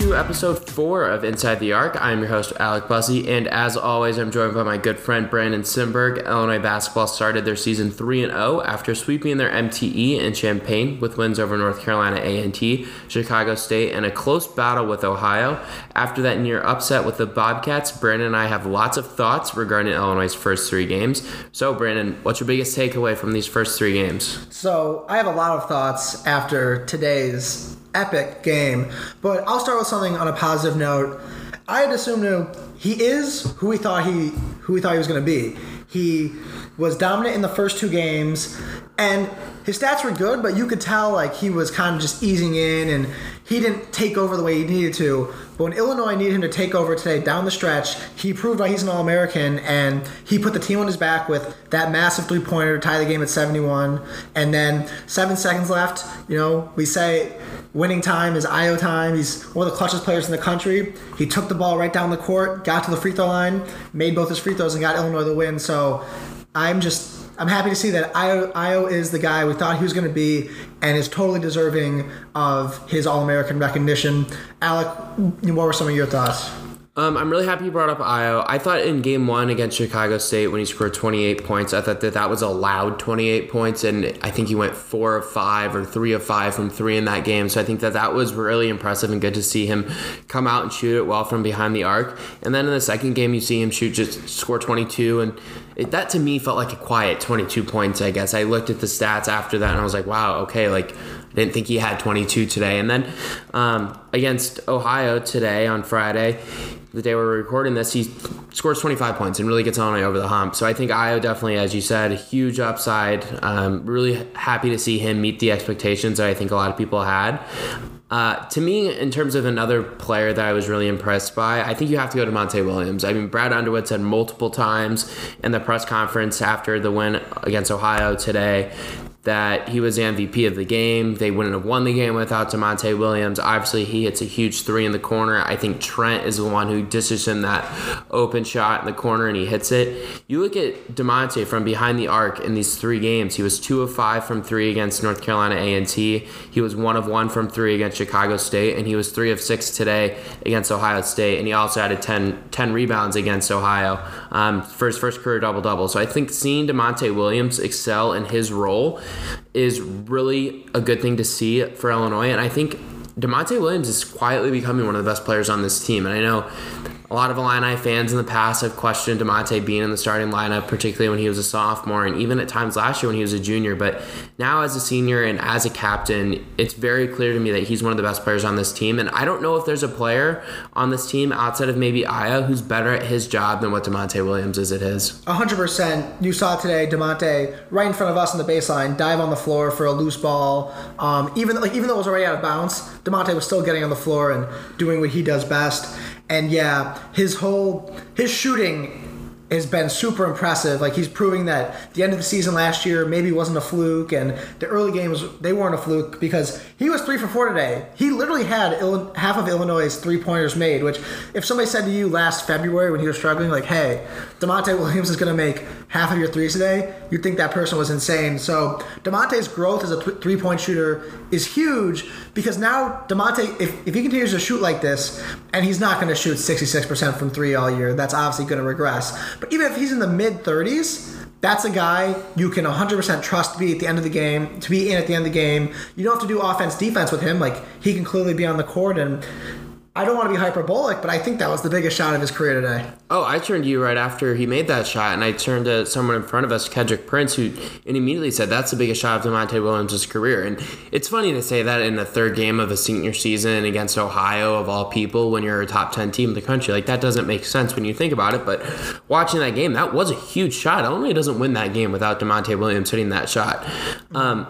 into episode four of Inside the Arc. I'm your host, Alec Bussey, and as always, I'm joined by my good friend Brandon Simberg. Illinois basketball started their season 3 and 0 after sweeping their MTE in Champaign with wins over North Carolina A&T, Chicago State, and a close battle with Ohio. After that near upset with the Bobcats, Brandon and I have lots of thoughts regarding Illinois' first three games. So, Brandon, what's your biggest takeaway from these first three games? So, I have a lot of thoughts after today's epic game. But I'll start with something on a positive note. I had assumed him, he is who we thought he who we thought he was going to be. He was dominant in the first two games, and his stats were good, but you could tell like he was kind of just easing in, and he didn't take over the way he needed to. But when Illinois needed him to take over today down the stretch, he proved why he's an All American, and he put the team on his back with that massive three pointer to tie the game at 71. And then seven seconds left. You know, we say winning time is Ayo time. He's one of the clutchest players in the country. He took the ball right down the court, got to the free throw line, made both his free throws, and got Illinois the win. So I'm just I'm happy to see that Io, Ayo is the guy we thought he was going to be and is totally deserving of his All American recognition. Alec, what were some of your thoughts? Um, I'm really happy you brought up Ayo. I thought in game one against Chicago State when he scored 28 points, I thought that that was allowed 28 points, and I think he went four of five or three of five from three in that game. So I think that that was really impressive and good to see him come out and shoot it well from behind the arc. And then in the second game, you see him shoot just score 22, and it, that to me felt like a quiet 22 points. I guess I looked at the stats after that and I was like, wow, okay, like I didn't think he had 22 today. And then um, against Ohio today on Friday, the day we're recording this, he scores 25 points and really gets on over the hump. So I think Ayo definitely, as you said, a huge upside. Um, really happy to see him meet the expectations that I think a lot of people had. Uh, to me, in terms of another player that I was really impressed by, I think you have to go to Monte Williams. I mean, Brad Underwood said multiple times in the press conference after the win against Ohio today that he was the MVP of the game. They wouldn't have won the game without Da'Monte Williams. Obviously, he hits a huge three in the corner. I think Trent is the one who dishes him that open shot in the corner and he hits it. You look at Da'Monte from behind the arc in these three games. He was two of five from three against North Carolina A&T. He was one of one from three against Chicago State, and he was three of six today against Ohio State. And he also added 10, 10 rebounds against Ohio um, for his first career double double. So I think seeing Da'Monte Williams excel in his role is really a good thing to see for Illinois. And I think Da'Monte Williams is quietly becoming one of the best players on this team. And I know a lot of Illini fans in the past have questioned Da'Monte being in the starting lineup, particularly when he was a sophomore and even at times last year when he was a junior. But now, as a senior and as a captain, it's very clear to me that he's one of the best players on this team. And I don't know if there's a player on this team outside of maybe Ayo who's better at his job than what Da'Monte Williams is at his. 100%. You saw today Da'Monte right in front of us on the baseline dive on the floor for a loose ball. Um, even like even though it was already out of bounds, Da'Monte was still getting on the floor and doing what he does best. And yeah, his whole his shooting has been super impressive. Like he's proving that the end of the season last year maybe wasn't a fluke, and the early games they weren't a fluke because he was three for four today. He literally had half of Illinois' three pointers made. Which, if somebody said to you last February when he was struggling, like, "Hey, Da'Monte Williams is going to make half of your threes today," you'd think that person was insane. So Da'Monte's growth as a th- three point shooter is huge because now Da'Monte, if, if he continues to shoot like this, and he's not going to shoot 66% from three all year, that's obviously going to regress. But even if he's in the mid 30s, that's a guy you can 100% trust to be at the end of the game, to be in at the end of the game. You don't have to do offense defense with him. Like he can clearly be on the court and I don't want to be hyperbolic, but I think that was the biggest shot of his career today. Oh, I turned to you right after he made that shot, and I turned to someone in front of us, Kedrick Prince, who and immediately said that's the biggest shot of Da'Monte Williams' career. And it's funny to say that in the third game of a senior season against Ohio, of all people, when you're a top 10 team in the country. Like, that doesn't make sense when you think about it, but watching that game, that was a huge shot. Illinois doesn't win that game without Da'Monte Williams hitting that shot. Um,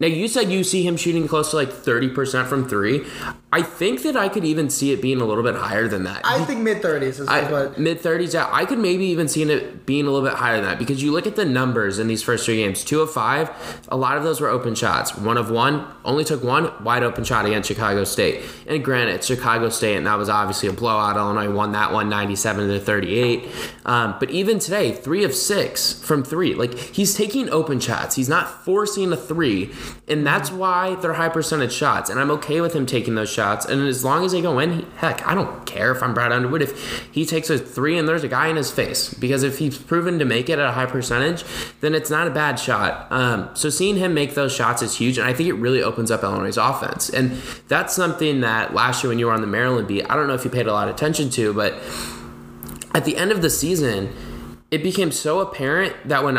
now you said you see him shooting close to like 30% from 3. I think that I could even see it being a little bit higher than that. I think mid 30s is what mid 30s. Yeah, I could maybe even see it being a little bit higher than that because you look at the numbers in these first three games. 2 of 5, a lot of those were open shots. 1 of 1, only took one wide open shot against Chicago State. And granted, Chicago State and that was obviously a blowout. Illinois won that one 97 to 38. Um, but even today, 3 of 6 from 3. Like he's taking open shots. He's not forcing a 3 and that's why they're high percentage shots. And I'm okay with him taking those shots, and as long as they go in, he, heck, I don't care if I'm Brad Underwood if he takes a three and there's a guy in his face because if he's proven to make it at a high percentage, then it's not a bad shot. Um, so seeing him make those shots is huge, and I think it really opens up Illinois' offense, and that's something that last year when you were on the Maryland beat, I don't know if you paid a lot of attention to, but at the end of the season, it became so apparent that when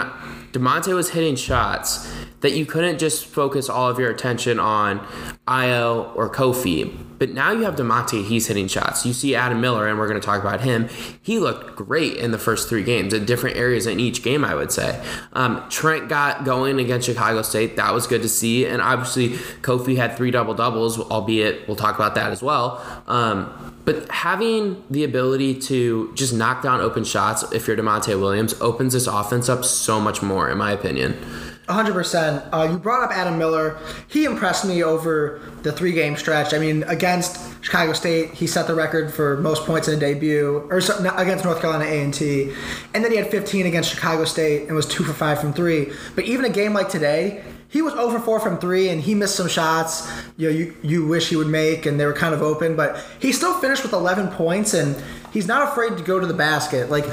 Da'Monte was hitting shots that you couldn't just focus all of your attention on Ayo or Kofi. But now you have Da'Monte, he's hitting shots. You see Adam Miller, and we're going to talk about him. He looked great in the first three games in different areas in each game, I would say. Um, Trent got going against Chicago State. That was good to see. And obviously, Kofi had three double doubles, albeit we'll talk about that as well. Um, but having the ability to just knock down open shots if you're Da'Monte Williams opens this offense up so much more, in my opinion. 100%. Uh, you brought up Adam Miller. He impressed me over the three game stretch. I mean, against Chicago State, he set the record for most points in a debut, or so, against North Carolina A&T. And then he had 15 against Chicago State and was 2 for 5 from 3. But even a game like today, he was over 4 from 3 and he missed some shots you know you, you wish he would make and they were kind of open but he still finished with 11 points and he's not afraid to go to the basket like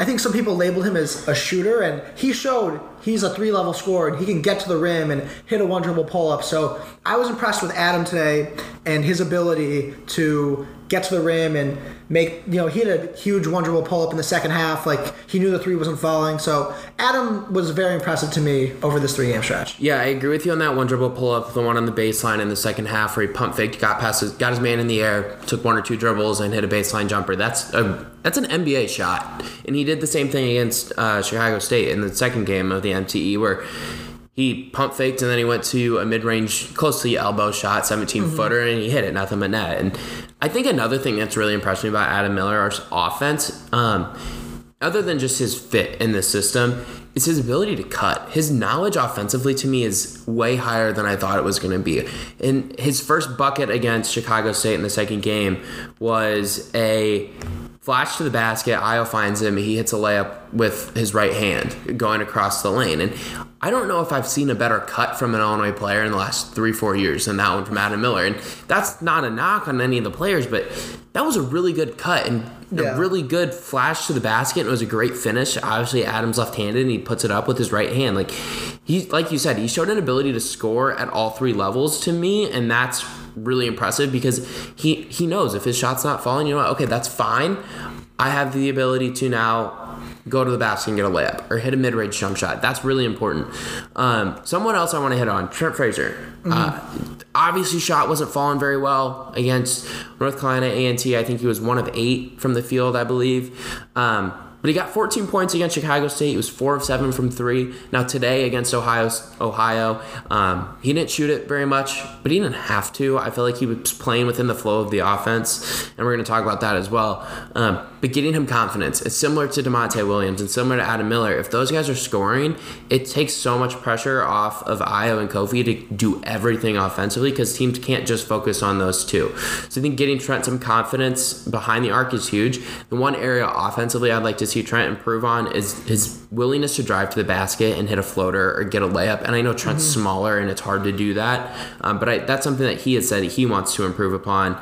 I think some people labeled him as a shooter, and he showed he's a three level scorer and he can get to the rim and hit a one dribble pull up. So I was impressed with Adam today and his ability to get to the rim and make you know he had a huge one dribble pull up in the second half. Like he knew the three wasn't falling. So Adam was very impressive to me over this three game stretch. Yeah, I agree with you on that one dribble pull up, the one on the baseline in the second half where he pump faked, got past his, got his man in the air, took one or two dribbles and hit a baseline jumper. That's a that's an NBA shot, and he did the same thing against uh, Chicago State in the second game of the MTE where he pump faked and then he went to a mid range, close to the elbow shot, 17 mm-hmm. footer, and he hit it, nothing but net. And I think another thing that's really impressed me about Adam Miller's offense, um, other than just his fit in the system, is his ability to cut. His knowledge offensively to me is way higher than I thought it was going to be. And his first bucket against Chicago State in the second game was a flash to the basket. Ayo finds him. He hits a layup with his right hand going across the lane. And I don't know if I've seen a better cut from an Illinois player in the last three, four years than that one from Adam Miller. And that's not a knock on any of the players, but that was a really good cut and yeah. a really good flash to the basket. And it was a great finish. Obviously, Adam's left-handed, and he puts it up with his right hand. Like he, like you said, he showed an ability to score at all three levels to me, and that's really impressive because he he knows if his shot's not falling, you know what? Okay, that's fine. I have the ability to now go to the basket and get a layup or hit a mid-range jump shot. That's really important. Um, someone else I want to hit on Trent Frazier. Mm-hmm. Uh, obviously, shot wasn't falling very well against North Carolina A&T. I think he was one of eight from the field, I believe. Um, but he got 14 points against Chicago State. He was four of seven from three. Now today against Ohio, Ohio, um, he didn't shoot it very much, but he didn't have to. I feel like he was playing within the flow of the offense, and we're going to talk about that as well. Um, but getting him confidence, it's similar to Da'Monte Williams and similar to Adam Miller. If those guys are scoring, it takes so much pressure off of Ayo and Kofi to do everything offensively because teams can't just focus on those two. So I think getting Trent some confidence behind the arc is huge. The one area offensively I'd like to see Trent improve on is his willingness to drive to the basket and hit a floater or get a layup. And I know Trent's mm-hmm. smaller and it's hard to do that, um, but I, that's something that he has said he wants to improve upon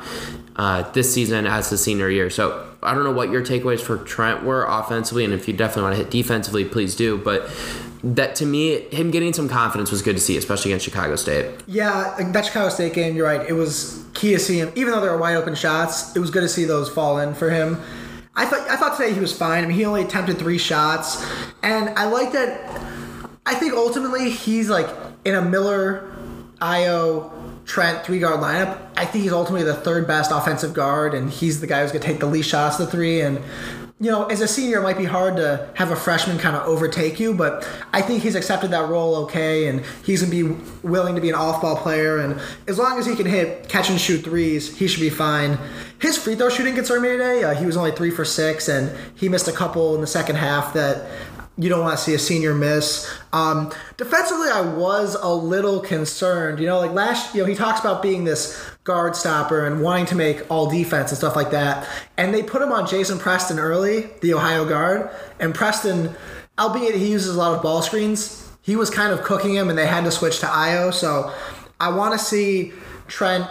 uh, this season as the senior year. So I don't know what your takeaways for Trent were offensively, and if you definitely want to hit defensively, please do. But that to me, him getting some confidence was good to see, especially against Chicago State. Yeah, that Chicago State game, you're right. It was key to see him, even though there were wide open shots. It was good to see those fall in for him. I thought I thought today he was fine. I mean, he only attempted three shots, and I like that. I think ultimately he's like in a Miller, Ayo, Trent three guard lineup. I think he's ultimately the third best offensive guard, and he's the guy who's gonna take the least shots of the three. And you know, as a senior, it might be hard to have a freshman kind of overtake you, but I think he's accepted that role okay, and he's gonna be willing to be an off-ball player. And as long as he can hit catch and shoot threes, he should be fine. His free throw shooting concerned me today. Uh, he was only three for six, and he missed a couple in the second half that you don't want to see a senior miss. Um, defensively, I was a little concerned. You know, like last, you know, he talks about being this guard stopper and wanting to make all defense and stuff like that. And they put him on Jason Preston early, the Ohio guard. And Preston, albeit he uses a lot of ball screens, he was kind of cooking him, and they had to switch to Ayo. So I want to see Trent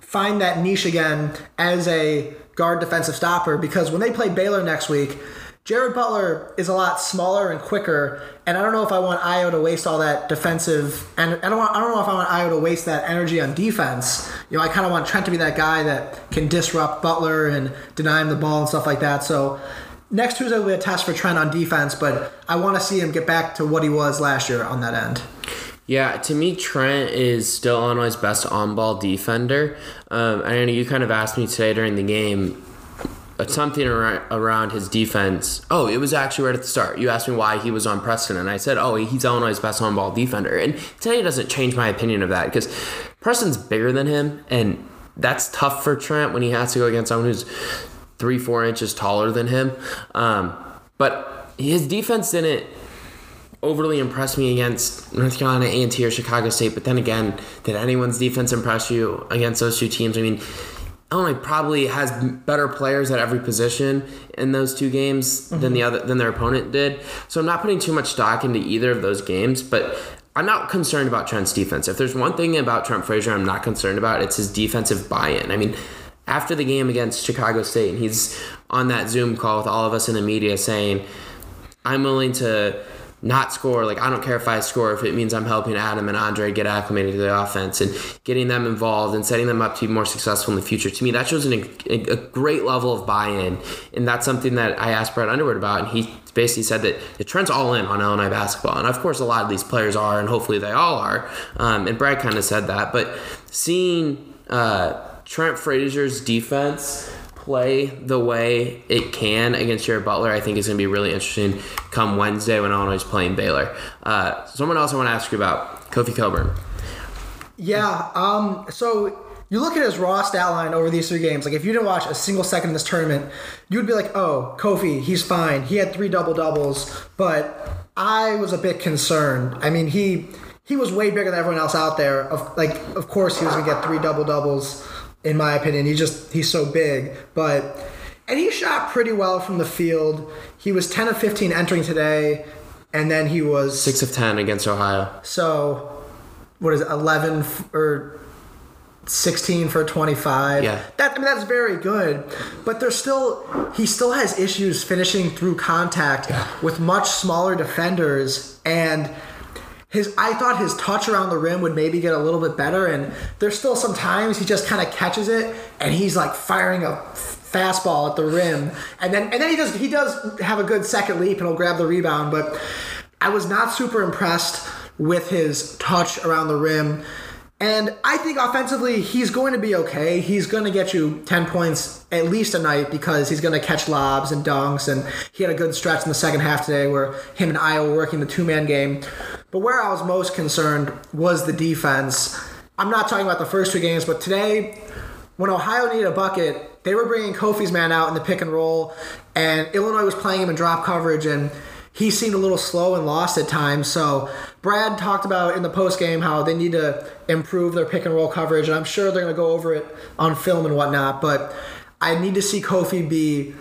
find that niche again as a guard defensive stopper because when they play Baylor next week, Jared Butler is a lot smaller and quicker, and I don't know if I want Ayo to waste all that defensive, and I don't want, I don't know if I want Ayo to waste that energy on defense. You know, I kind of want Trent to be that guy that can disrupt Butler and deny him the ball and stuff like that. So next Tuesday will be a test for Trent on defense, but I want to see him get back to what he was last year on that end. Yeah, to me, Trent is still Illinois' best on-ball defender. Um, I know you kind of asked me today during the game something around his defense. Oh, it was actually right at the start. You asked me why he was on Preston, and I said, oh, he's Illinois' best on-ball defender. And today doesn't change my opinion of that because Preston's bigger than him, and that's tough for Trent when he has to go against someone who's three, four inches taller than him. Um, but his defense didn't overly impress me against North Carolina A&T or Chicago State. But then again, did anyone's defense impress you against those two teams? I mean, Illinois probably has better players at every position in those two games mm-hmm. than the other than their opponent did. So I'm not putting too much stock into either of those games, but I'm not concerned about Trent's defense. If there's one thing about Trent Frazier I'm not concerned about, it's his defensive buy-in. I mean, after the game against Chicago State, and he's on that Zoom call with all of us in the media saying, "I'm willing to." Not score. Like I don't care if I score if it means I'm helping Adam and Andre get acclimated to the offense and getting them involved and setting them up to be more successful in the future. To me, that shows an, a, great level of buy-in, and that's something that I asked Brad Underwood about, and he basically said that the Trent's all in on Illinois basketball, and of course a lot of these players are, and hopefully they all are. Um, and Brad kind of said that, but seeing uh, Trent Frazier's defense play the way it can against Jared Butler, I think is going to be really interesting come Wednesday when Illinois is playing Baylor. Uh, someone else I want to ask you about Kofi Cockburn. Yeah. Um, so you look at his raw stat line over these three games. Like if you didn't watch a single second of this tournament, you would be like, "Oh, Kofi, he's fine. He had three double doubles." But I was a bit concerned. I mean, he he was way bigger than everyone else out there. Of like, of course, he was gonna get three double doubles in my opinion. He just he's so big, but and he shot pretty well from the field. He was 10 of 15 entering today, and then he was 6 of 10 against Ohio. So, what is it, 11 f- or 16 for 25? Yeah. That I mean that's very good, but there's still he still has issues finishing through contact yeah. with much smaller defenders and his I thought his touch around the rim would maybe get a little bit better, and there's still some times he just kind of catches it and he's like firing a fastball at the rim, and then and then he does he does have a good second leap and he'll grab the rebound, but I was not super impressed with his touch around the rim. And I think offensively, he's going to be okay. He's going to get you 10 points at least a night because he's going to catch lobs and dunks. And he had a good stretch in the second half today where him and I were working the two man game. But where I was most concerned was the defense. I'm not talking about the first two games, but today, when Ohio needed a bucket, they were bringing Kofi's man out in the pick and roll, and Illinois was playing him in drop coverage. And he seemed a little slow and lost at times. So Brad talked about in the post game how they need to improve their pick and roll coverage, and I'm sure they're going to go over it on film and whatnot. But I need to see Kofi be.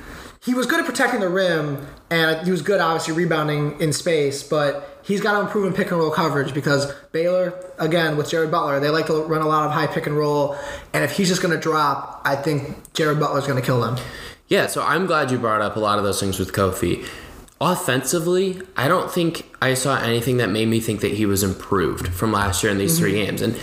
He was good at protecting the rim, and he was good, obviously, rebounding in space. But he's got to improve in pick and roll coverage because Baylor, again, with Jared Butler, they like to run a lot of high pick and roll. And if he's just going to drop, I think Jared Butler's going to kill them. Yeah, so I'm glad you brought up a lot of those things with Kofi offensively, I don't think I saw anything that made me think that he was improved from last year in these mm-hmm. three games. And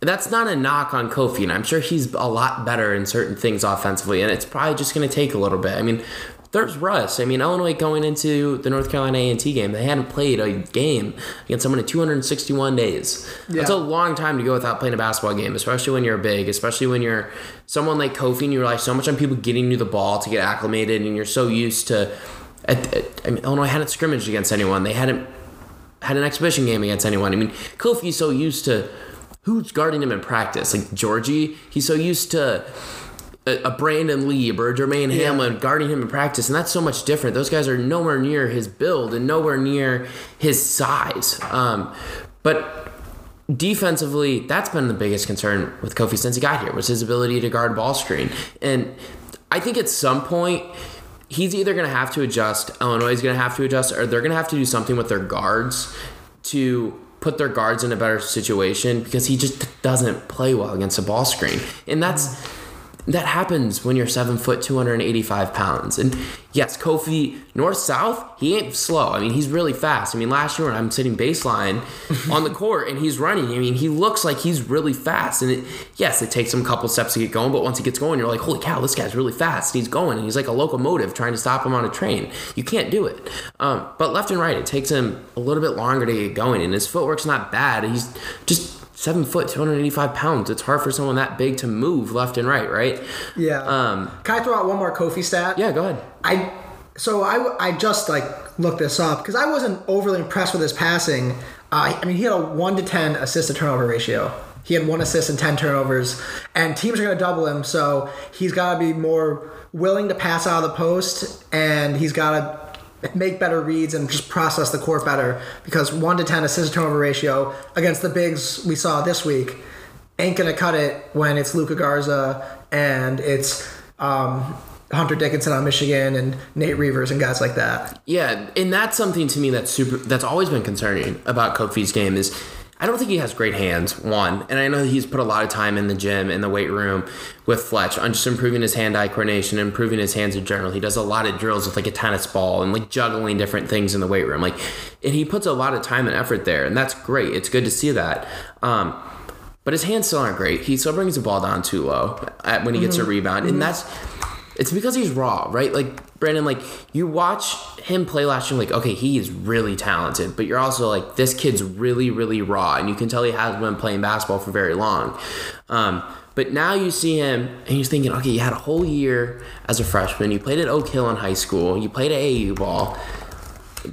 that's not a knock on Kofi, and I'm sure he's a lot better in certain things offensively, and it's probably just going to take a little bit. I mean, there's Russ. I mean, Illinois going into the North Carolina A&T game, they hadn't played a game against someone in 261 days. Yeah. That's a long time to go without playing a basketball game, especially when you're big, especially when you're someone like Kofi and you rely so much on people getting you the ball to get acclimated, and you're so used to – I mean, Illinois hadn't scrimmaged against anyone. They hadn't had an exhibition game against anyone. I mean, Kofi's so used to who's guarding him in practice. Like Giorgi. he's so used to a, Brandon Lieb or a Jermaine yeah. Hamlin guarding him in practice, and that's so much different. Those guys are nowhere near his build and nowhere near his size. Um, but defensively, that's been the biggest concern with Kofi since he got here was his ability to guard ball screen. And I think at some point he's either going to have to adjust, Illinois is going to have to adjust, or they're going to have to do something with their guards to put their guards in a better situation because he just doesn't play well against a ball screen. And that's that happens when you're seven foot, 285 pounds. And yes, Kofi, north south, he ain't slow. I mean, he's really fast. I mean, last year when I'm sitting baseline on the court and he's running, I mean, he looks like he's really fast. And it, yes, it takes him a couple steps to get going, but once he gets going, you're like, holy cow, this guy's really fast. And he's going and he's like a locomotive trying to stop him on a train. You can't do it. Um, but left and right, it takes him a little bit longer to get going. And his footwork's not bad. He's just seven foot, 285 pounds. It's hard for someone that big to move left and right, right? Yeah. Um, Can I throw out one more Kofi stat? Yeah, go ahead. I so I, I just like looked this up because I wasn't overly impressed with his passing. Uh, I mean, he had a one to ten assist to turnover ratio. He had one assist and ten turnovers, and teams are going to double him, so he's got to be more willing to pass out of the post, and he's got to make better reads and just process the court better because one to ten assist to turnover ratio against the bigs we saw this week ain't gonna cut it when it's Luka Garza and it's um, Hunter Dickinson on Michigan and Nate Reuvers and guys like that. Yeah, and that's something to me that's super. That's always been concerning about Kofi's game is. I don't think he has great hands, one. And I know he's put a lot of time in the gym, in the weight room with Fletch on just improving his hand eye coordination, improving his hands in general. He does a lot of drills with like a tennis ball and like juggling different things in the weight room. Like, and he puts a lot of time and effort there, and that's great. It's good to see that. Um, but his hands still aren't great. He still brings the ball down too low at, when he gets a rebound, and that's it's because he's raw, right? Like Brandon, like you watch him play last year, like okay, he is really talented, but you're also like this kid's really, really raw, and you can tell he hasn't been playing basketball for very long. Um, but now you see him, and you're thinking, okay, you had a whole year as a freshman. You played at Oak Hill in high school. You played at AAU ball.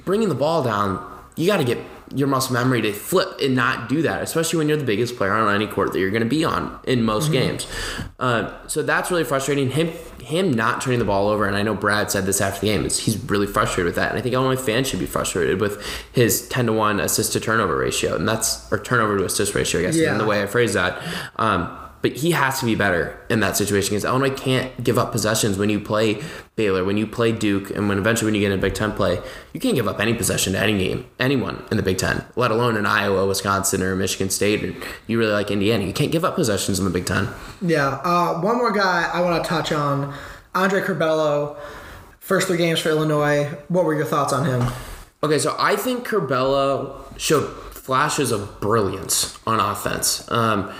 Bringing the ball down, you got to get your muscle memory to flip and not do that, especially when you're the biggest player on any court that you're going to be on in most games. Uh, so that's really frustrating. Him him not turning the ball over, and I know Brad said this after the game. Is he's really frustrated with that, and I think Illinois fans should be frustrated with his ten to one assist to turnover ratio, and that's or turnover to assist ratio, I guess, Yeah. in the way I phrase that. Um, but he has to be better in that situation because Illinois can't give up possessions when you play Baylor, when you play Duke, and when eventually when you get in a Big Ten play, you can't give up any possession to any game, anyone in the Big Ten, let alone in Iowa, Wisconsin, or Michigan State, or you really like Indiana. You can't give up possessions in the Big Ten. Yeah. Uh, one more guy I want to touch on, Andre Curbelo. First three games for Illinois. What were your thoughts on him? Okay, so I think Curbelo showed flashes of brilliance on offense. Um,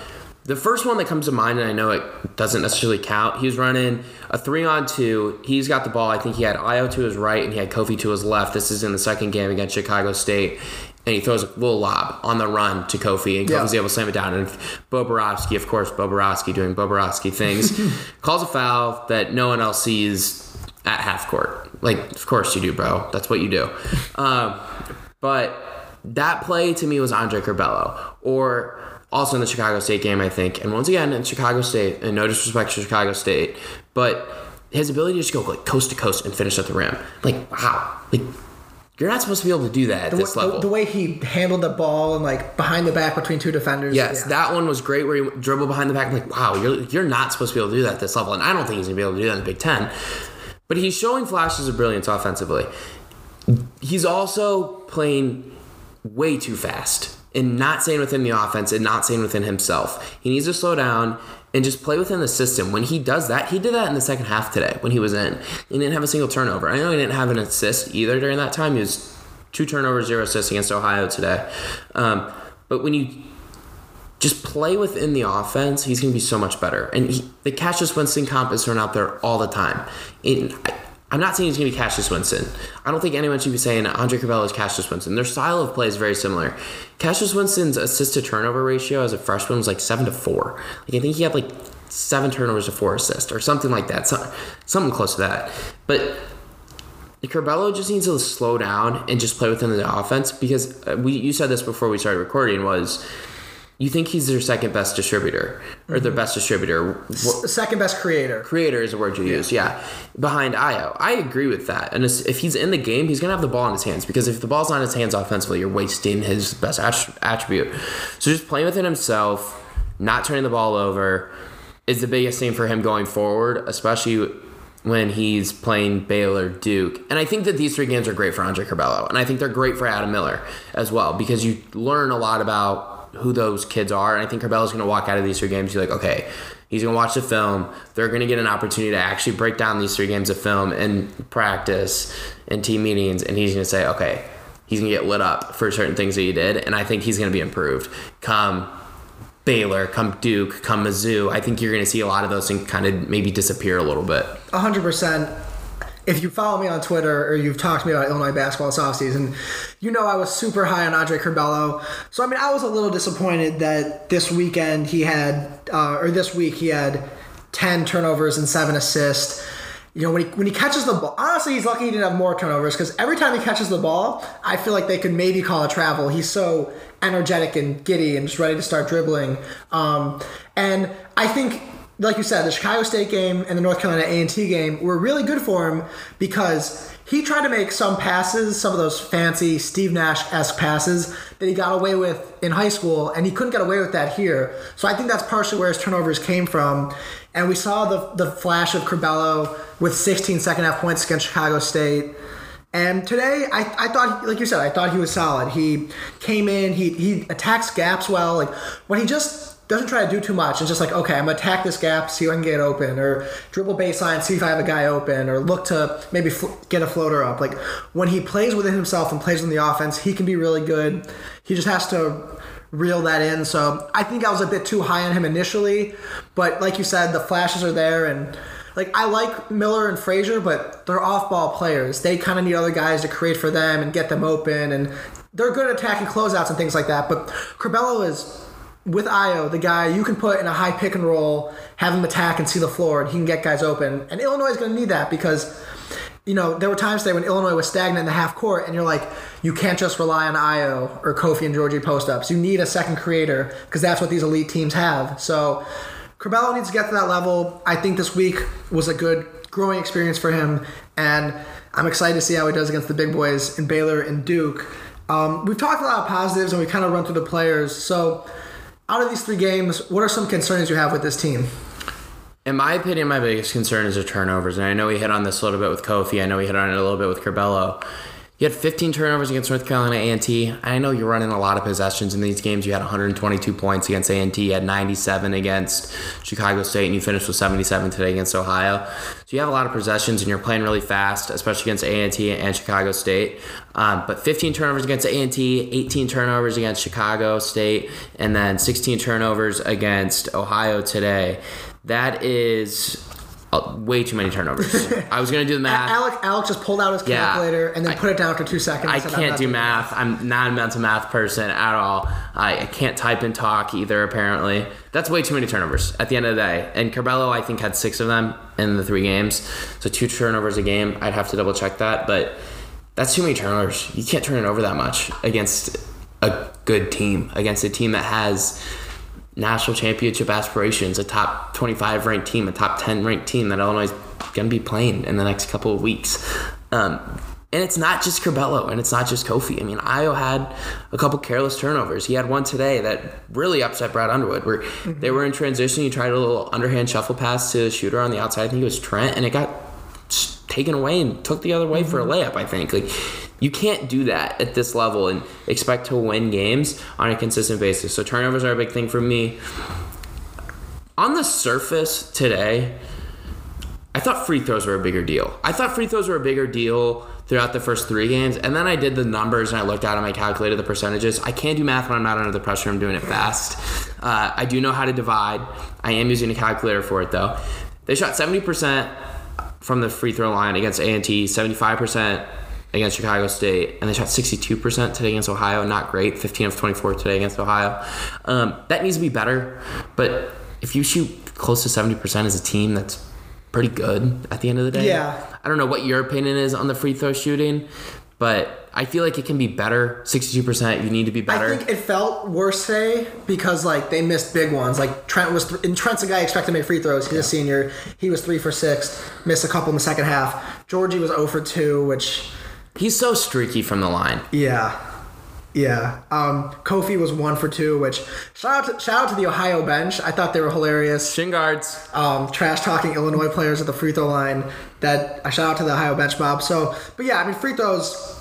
the first one that comes to mind, and I know it doesn't necessarily count, he was running a three on two. He's got the ball. I think he had Ayo to his right and he had Kofi to his left. This is in the second game against Chicago State. And he throws a little lob on the run to Kofi, and Yeah. Kofi's able to slam it down. And Boborowski, of course, Boborowski doing Boborowski things, calls a foul that no one else sees at half court. Like, of course you do, bro. That's what you do. Um, but that play to me was Andre Curbelo, or also in the Chicago State game, I think. And once again, in Chicago State, and no disrespect to Chicago State, but his ability to just go like coast to coast and finish at the rim, like wow, like you're not supposed to be able to do that at The, this the- level. the way he handled the ball and like behind the back between two defenders. Yes, yeah. that one was great where he dribbled behind the back. Like, wow, you're, you're not supposed to be able to do that at this level. And I don't think he's going to be able to do that in the Big Ten. But he's showing flashes of brilliance offensively. He's also playing way too fast and not staying within the offense and not staying within himself. He needs to slow down and just play within the system. When he does that, he did that in the second half today when he was in. He didn't have a single turnover. I know he didn't have an assist either during that time. He was two turnovers, zero assists against Ohio today. Um, but when you just play within the offense, he's going to be so much better. And he, the Cassius Winston comp is thrown out there all the time. It, I, I'm not saying he's going to be Cassius Winston. I don't think anyone should be saying Andre Curbelo is Cassius Winston. Their style of play is very similar. Cassius Winston's assist to turnover ratio as a freshman was like seven to four. Like I think he had like seven turnovers to four assists or something like that. So, something close to that. But Curbelo just needs to slow down and just play within the offense because uh, we you said this before we started recording was you think he's their second best distributor or their mm-hmm. best distributor. Second best creator. Creator is a word you use, yeah. Behind Ayo, I agree with that. And if he's in the game, he's gonna have the ball in his hands because if the ball's not in his hands offensively, you're wasting his best attribute. So just playing within himself, not turning the ball over, is the biggest thing for him going forward, especially when he's playing Baylor, Duke. And I think that these three games are great for Andre Curbelo. And I think they're great for Adam Miller as well because you learn a lot about who those kids are. And I think Curbelo's going to walk out of these three games. You're like, okay, he's going to watch the film. They're going to get an opportunity to actually break down these three games of film in practice and team meetings. And he's going to say, okay, he's going to get lit up for certain things that he did. And I think he's going to be improved come Baylor, come Duke, come Mizzou. I think you're going to see a lot of those things kind of maybe disappear a little bit. 100%. If you follow me on Twitter or you've talked to me about Illinois basketball this offseason, you know I was super high on Andre Curbelo. So, I mean, I was a little disappointed that this weekend he had, uh, or this week he had 10 turnovers and 7 assists. You know, when he, when he catches the ball, honestly, he's lucky he didn't have more turnovers because every time he catches the ball, I feel like they could maybe call a travel. He's so energetic and giddy and just ready to start dribbling. Um, and I think like you said, the Chicago State game and the North Carolina A&T game were really good for him because he tried to make some passes, some of those fancy Steve Nash-esque passes that he got away with in high school, and he couldn't get away with that here. So I think that's partially where his turnovers came from. And we saw the, the flash of Curbelo with 16 second half points against Chicago State. And today, I, I thought, like you said, I thought he was solid. He came in, he, he attacks gaps well. Like when he just doesn't try to do too much. It's just like, okay, I'm gonna attack this gap, see if I can get open, or dribble baseline, see if I have a guy open, or look to maybe fl- get a floater up. Like when he plays within himself and plays in the offense, he can be really good. He just has to reel that in. So I think I was a bit too high on him initially, but like you said, the flashes are there and. Like I like Miller and Frazier, but they're off-ball players. They kind of need other guys to create for them and get them open, and they're good at attacking closeouts and things like that. But Curbelo is with Ayo, the guy you can put in a high pick and roll, have him attack and see the floor, and he can get guys open. And Illinois is going to need that because, you know, there were times today when Illinois was stagnant in the half court, and you're like, you can't just rely on Ayo or Kofi and Giorgi post ups. You need a second creator because that's what these elite teams have. So, Curbelo needs to get to that level. I think this week was a good growing experience for him, and I'm excited to see how he does against the big boys in Baylor and Duke. Um, we've talked a lot of positives and we kind of run through the players. So, out of these three games, what are some concerns you have with this team? In my opinion, my biggest concern is the turnovers, and I know we hit on this a little bit with Kofi. I know we hit on it a little bit with Curbelo. You had 15 turnovers against North Carolina A&T. I know you're running a lot of possessions in these games. You had 122 points against A&T. You had 97 against Chicago State, and you finished with 77 today against Ohio. So you have a lot of possessions, and you're playing really fast, especially against A&T and Chicago State. Um, but 15 turnovers against A&T, 18 turnovers against Chicago State, and then 16 turnovers against Ohio today. That is uh, way too many turnovers. I was gonna do the math. Alec, Alec just pulled out his Yeah. calculator and then I- put it down after two seconds. I said, can't do doing math. I'm not a mental math person at all. I, I can't type and talk either. Apparently, that's way too many turnovers at the end of the day. And Curbelo, I think, had six of them in the three games, so two turnovers a game. I'd have to double check that, but that's too many turnovers. You can't turn it over that much against a good team, against a team that has national championship aspirations, a top 25 ranked team, a top 10 ranked team that Illinois is going to be playing in the next couple of weeks. Um, and it's not just Curbelo and it's not just Kofi. I mean, Ayo had a couple careless turnovers. He had one today that really upset Brad Underwood, where they were in transition. He tried a little underhand shuffle pass to the shooter on the outside. I think it was Trent, and it got taken away and took the other way for a layup. I think like you can't do that at this level and expect to win games on a consistent basis. So turnovers are a big thing for me. On the surface today, I thought free throws were a bigger deal. I thought free throws were a bigger deal throughout the first three games, and then I did the numbers and I looked at them. I calculated the percentages. I can't do math when I'm not under the pressure. I'm doing it fast. Uh, I do know how to divide. I am using a calculator for it though. They shot 70% from the free throw line against A&T, 75% against Chicago State, and they shot 62% today against Ohio. Not great. 15 of 24 today against Ohio. Um, that needs to be better. But if you shoot close to 70% as a team, that's pretty good at the end of the day. Yeah. I don't know what your opinion is on the free throw shooting, but I feel like it can be better. 62%, you need to be better. I think it felt worse today because like they missed big ones. Like Trent was, th- and Trent's a guy expected to make free throws. He's a senior. He was three for six, missed a couple in the second half. Giorgi was 0 for two, which He's so streaky from the line. yeah, yeah. Um, Kofi was one for two, which shout out to, shout out to the Ohio bench. I thought they were hilarious. Shin guards. Um, trash talking Illinois players at the free throw line. that I shout out to the Ohio bench mob. So, but yeah, I mean free throws.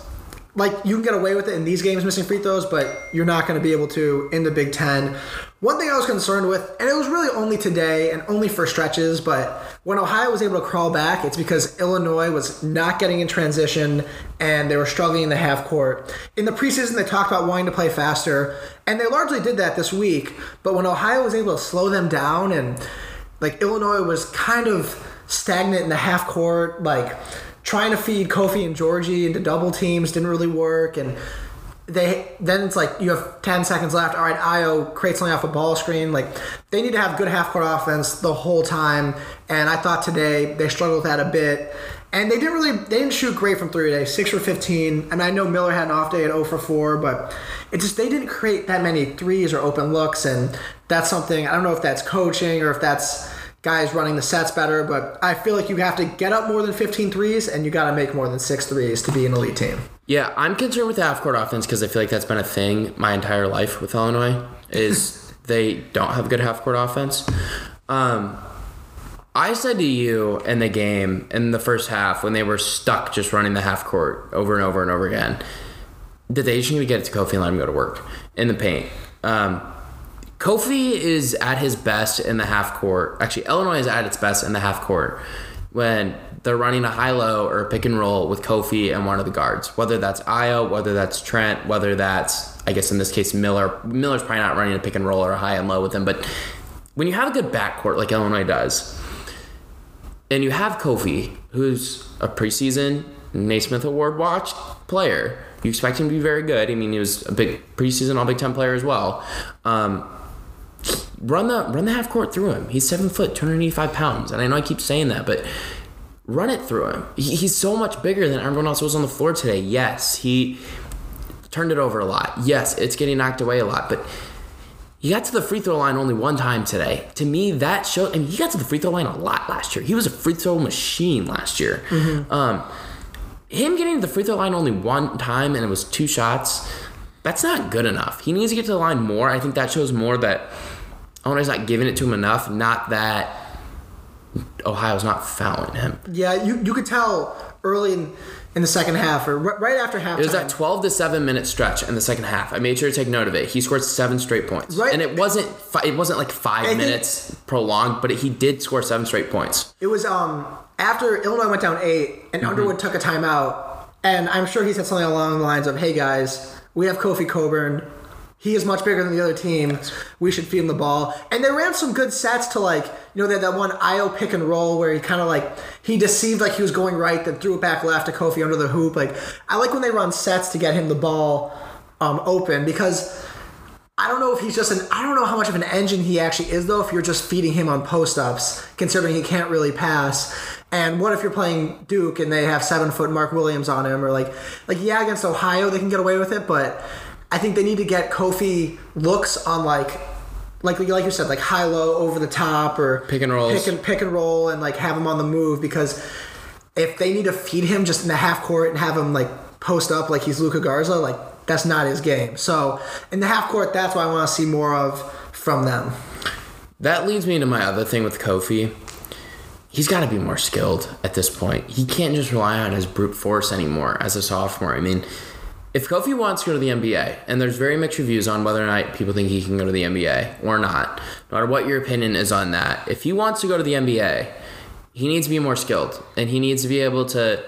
Like you can get away with it in these games missing free throws, but you're not going to be able to in the Big Ten. One thing I was concerned with, and it was really only today and only for stretches, but when Ohio was able to crawl back, it's because Illinois was not getting in transition and they were struggling in the half court. In the preseason, they talked about wanting to play faster, and they largely did that this week. But when Ohio was able to slow them down and like Illinois was kind of stagnant in the half court, like trying to feed Kofi and Giorgi into double teams didn't really work, and they then it's like you have 10 seconds left. All right Ayo create something off a ball screen. Like they need to have good half court offense the whole time. And i thought today they struggled with that a bit. And they didn't really they didn't shoot great from three today 6 for 15 and i know miller had an off day at 0 for 4 but it just they didn't create that many threes or open looks. And that's something i don't know if that's coaching or if that's guys running the sets better but i feel like you have to get up more than 15 threes and you got to make more than six threes to be an elite team Yeah, I'm concerned with the half court offense because I feel like that's been a thing my entire life with Illinois. Is they don't have good half court offense. Um, I said to you in the game in the first half when they were stuck just running the half court over and over and over again that they just need to get it to Kofi and let him go to work in the paint. Um, Kofi is at his best in the half court. Actually, Illinois is at its best in the half court when they're running a high low or a pick and roll with Kofi and one of the guards. Whether that's Ayo, whether that's Trent, whether that's I guess in this case Miller. Miller's probably not running a pick and roll or a high and low with him, but when you have a good backcourt like Illinois does, and you have Kofi, who's a preseason Naismith Award watch player, you expect him to be very good. I mean, he was a big preseason All Big Ten player as well. Um, run the run the half court through him. He's seven foot, two hundred eighty five pounds, and I know I keep saying that, but run it through him. He, he's so much bigger than everyone else who was on the floor today. Yes, he turned it over a lot. Yes, it's getting knocked away a lot, but he got to the free throw line only one time today. To me, that showed. I mean, he got to the free throw line a lot last year. He was a free throw machine last year. Um, him getting to the free throw line only one time and it was two shots. That's not good enough. He needs to get to the line more. I think that shows more that Illinois not giving it to him enough, not that Ohio's not fouling him. Yeah, you, you could tell early in, in the second half or r- right after halftime. It was that 12 to 7 minute stretch in the second half. I made sure to take note of it. He scored seven straight points. Right. And it wasn't fi- it wasn't like 5 think- minutes prolonged, but he did score seven straight points. It was um after Illinois went down eight and Mm-hmm. Underwood took a timeout, and I'm sure he said something along the lines of, "Hey guys, we have Kofi Cockburn. He is much bigger than the other team. We should feed him the ball." And they ran some good sets to like you know they had that one Ayo pick and roll where he kind of like he deceived like he was going right, then threw it back left to Kofi under the hoop. Like I like when they run sets to get him the ball um, open because. I don't know if he's just an. I don't know how much of an engine he actually is, though. If you're just feeding him on post ups, considering he can't really pass. And what if you're playing Duke and they have seven foot Mark Williams on him, or like, like yeah, against Ohio they can get away with it, but I think they need to get Kofi looks on like, like like you said, like high low over the top or Pick and roll, pick and pick and roll, and like have him on the move because if they need to feed him just in the half court and have him like post up like he's Luka Garza, like that's not his game. So in the half court, that's what I want to see more of from them. That leads me to my other thing with Kofi. He's got to be more skilled at this point. He can't just rely on his brute force anymore as a sophomore. I mean, if Kofi wants to go to the NBA, and there's very mixed reviews on whether or not people think he can go to the NBA or not, no matter what your opinion is on that, if he wants to go to the NBA, he needs to be more skilled, and he needs to be able to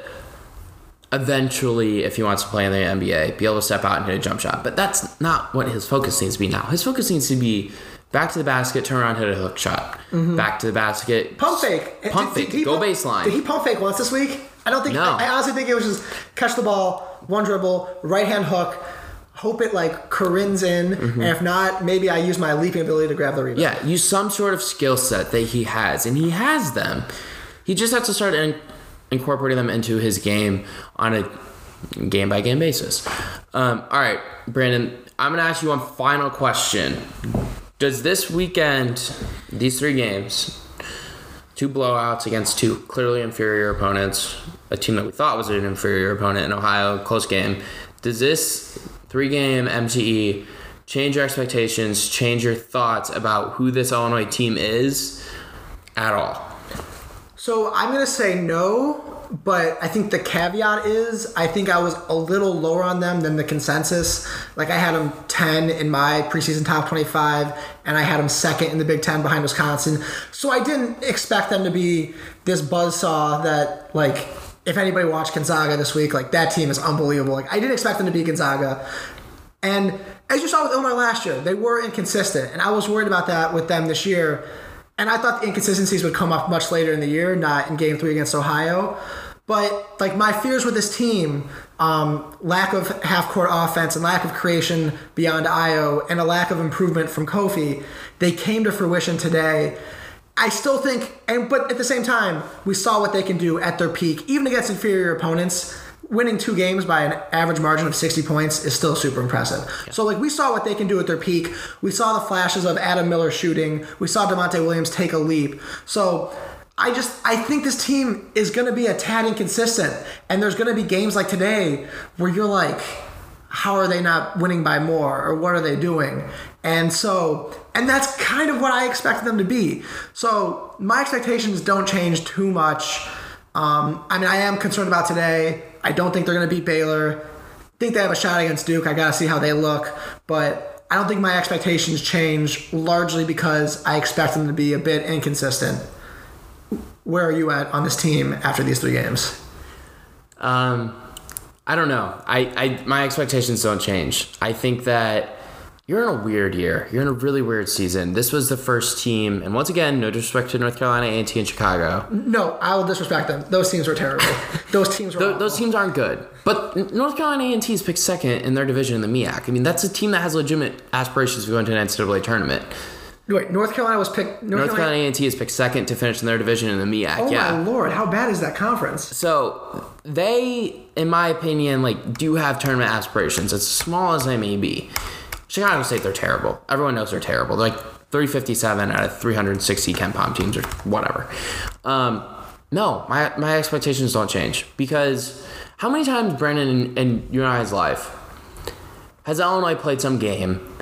eventually, if he wants to play in the NBA, be able to step out and hit a jump shot. But that's not what his focus needs to be now. His focus needs to be back to the basket, turn around, hit a hook shot. Back to the basket. Mm-hmm. Pump fake. Pump Did- fake. did he Go pump- baseline. Did he pump fake once this week? I don't think. No. I, I honestly think it was just catch the ball, one dribble, right hand hook, hope it like carins in, Mm-hmm. and if not, maybe I use my leaping ability to grab the rebound. Yeah, use some sort of skill set that he has, and he has them. He just has to start in, incorporating them into his game on a game by game basis. Um, all right, Brandon, I'm gonna ask you one final question. Does this weekend, these three games, two blowouts against two clearly inferior opponents, a team that we thought was an inferior opponent in Ohio, close game, does this three game MTE change your expectations, change your thoughts about who this Illinois team is at all? So I'm gonna say no, but I think the caveat is I think I was a little lower on them than the consensus. Like I had them 10 in my preseason top 25, and I had them second in the Big Ten behind Wisconsin. So I didn't expect them to be this buzzsaw that like if anybody watched Gonzaga this week, like that team is unbelievable. Like I didn't expect them to be Gonzaga. And as you saw with Illinois last year, they were inconsistent, and I was worried about that with them this year. And I thought the inconsistencies would come up much later in the year, not in Game Three against Ohio. But like my fears with this team, um, lack of half court offense and lack of creation beyond Ayo, and a lack of improvement from Kofi, they came to fruition today. I still think, and but at the same time, we saw what they can do at their peak, even against inferior opponents winning two games by an average margin of 60 points is still super impressive. Yeah. So like we saw what they can do at their peak. We saw the flashes of Adam Miller shooting. We saw Da'Monte Williams take a leap. So I just I think this team is going to be a tad inconsistent and there's going to be games like today where you're like how are they not winning by more or what are they doing? And so and that's kind of what I expected them to be. So my expectations don't change too much. Um, I mean, I am concerned about today. I don't think they're going to beat Baylor. think they have a shot against Duke. I got to see how they look. But I don't think my expectations change largely because I expect them to be a bit inconsistent. Where are you at on this team after these three games? Um, I don't know. I, I my expectations don't change. I think that you're in a weird year. You're in a really weird season. This was the first team, and once again, no disrespect to North Carolina, A&T, and Chicago. No, I will disrespect them. Those teams were terrible. those teams were. those, those teams aren't good. But North Carolina A&T is picked second in their division in the MEAC. I mean, that's a team that has legitimate aspirations of going to an NCAA tournament. Wait, North Carolina was picked. North, North Carolina A&T is picked second to finish in their division in the MEAC. Oh yeah. my lord, how bad is that conference? So they, in my opinion, like do have tournament aspirations, as small as they may be. Chicago State, they're terrible. Everyone knows they're terrible. They're like 357 out of 360 KenPom teams or whatever. Um, no, my, my expectations don't change because how many times, Brandon, in, in your and I's life, has Illinois played some game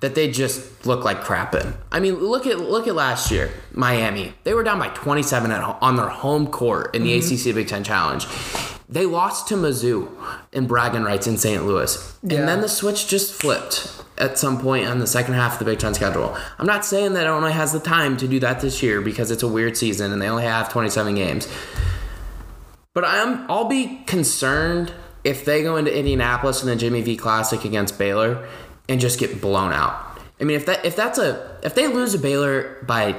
that they just look like crap in? I mean, look at look at last year, Miami. They were down by 27 at, on their home court in the mm-hmm. ACC Big Ten Challenge. They lost to Mizzou in bragging rights in St. Louis. Yeah. And then the switch just flipped at some point on the second half of the Big Ten schedule. I'm not saying that Illinois has the time to do that this year because it's a weird season and they only have 27 games. But I'm I'll be concerned if they go into Indianapolis in the Jimmy V Classic against Baylor and just get blown out. I mean, if that if that's a if they lose a Baylor by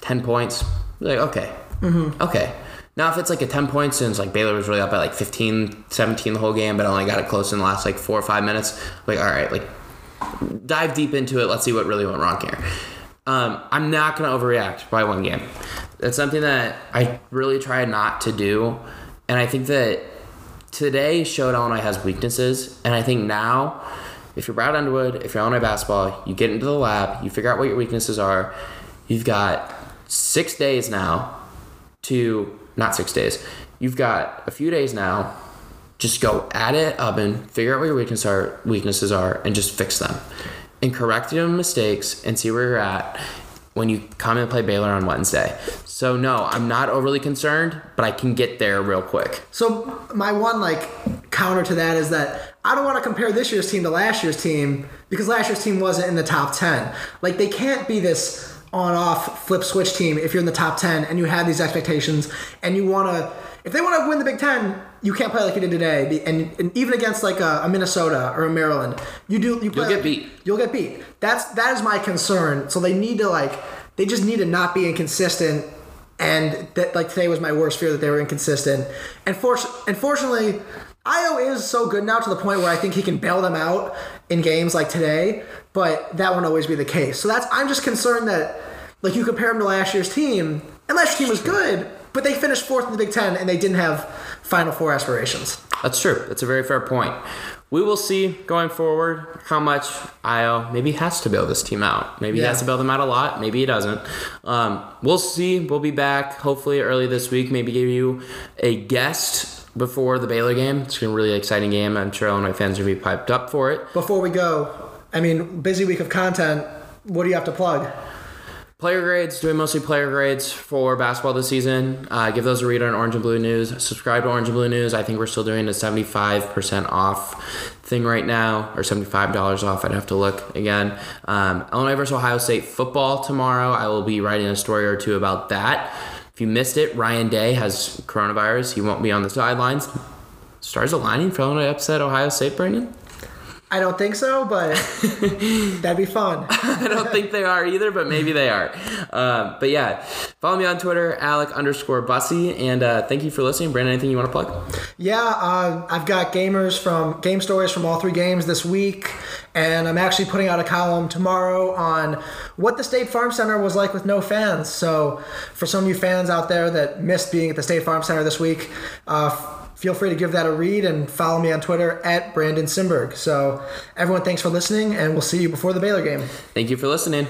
10 points, like okay, mm-hmm. okay. Now, if it's like a 10 points and it's like Baylor was really up by like 15, 17 the whole game, but only got it close in the last like four or five minutes, like, all right, like, dive deep into it. Let's see what really went wrong here. Um, I'm not going to overreact by one game. That's something that I really try not to do. And I think that today showed Illinois has weaknesses. And I think now, if you're Brad Underwood, if you're Illinois basketball, you get into the lab, you figure out what your weaknesses are. You've got six days now to not six days. You've got a few days now. Just go at it and figure out what your weaknesses are, weaknesses are, and just fix them, and correct your mistakes, and see where you're at when you come and play Baylor on Wednesday. So no, I'm not overly concerned, but I can get there real quick. So my one like counter to that is that I don't want to compare this year's team to last year's team because last year's team wasn't in the top 10. Like they can't be this on off flip switch team if you're in the top 10 and you have these expectations and you want to if they want to win the Big Ten, you can't play like you did today. And, and even against like a, a, Minnesota or a Maryland, you do you play. You'll get beat. You'll get beat. That's that is my concern. So they need to like they just need to not be inconsistent. And that like today was my worst fear that they were inconsistent. And for, unfortunately, Ayo is so good now to the point where I think he can bail them out in games like today, but that won't always be the case. So that's I'm just concerned that like you compare them to last year's team, and last year's team was good, but they finished fourth in the Big Ten and they didn't have Final Four aspirations. That's true. That's a very fair point. We will see going forward how much Ayo maybe has to bail this team out. Maybe yeah. he has to bail them out a lot. Maybe he doesn't. Um, we'll see. We'll be back hopefully early this week. Maybe give you a guest before the Baylor game. It's gonna be a really exciting game. I'm sure Illinois fans will be piped up for it. Before we go, I mean, busy week of content. What do you have to plug? Player grades, doing mostly player grades for basketball this season. Uh, give those a read on Orange and Blue News. Subscribe to Orange and Blue News. I think we're still doing a 75% off thing right now, or $75 off. I'd have to look again. Um, Illinois versus Ohio State football tomorrow. I will be writing a story or two about that. If you missed it, Ryan Day has coronavirus. He won't be on the sidelines. Stars aligning for Illinois upset Ohio State, Brandon? I don't think so, but that'd be fun. I don't think they are either, but maybe they are. Um, but yeah, follow me on Twitter, Alec underscore Bussy, and uh, thank you for listening. Brandon, anything you want to plug? Yeah, uh, I've got gamers from game stories from all three games this week, and I'm actually putting out a column tomorrow on what the State Farm Center was like with no fans. So for some of you fans out there that missed being at the State Farm Center this week, uh, feel free to give that a read and follow me on Twitter at Brandon Simberg. So, everyone, thanks for listening, and we'll see you before the Baylor game. Thank you for listening.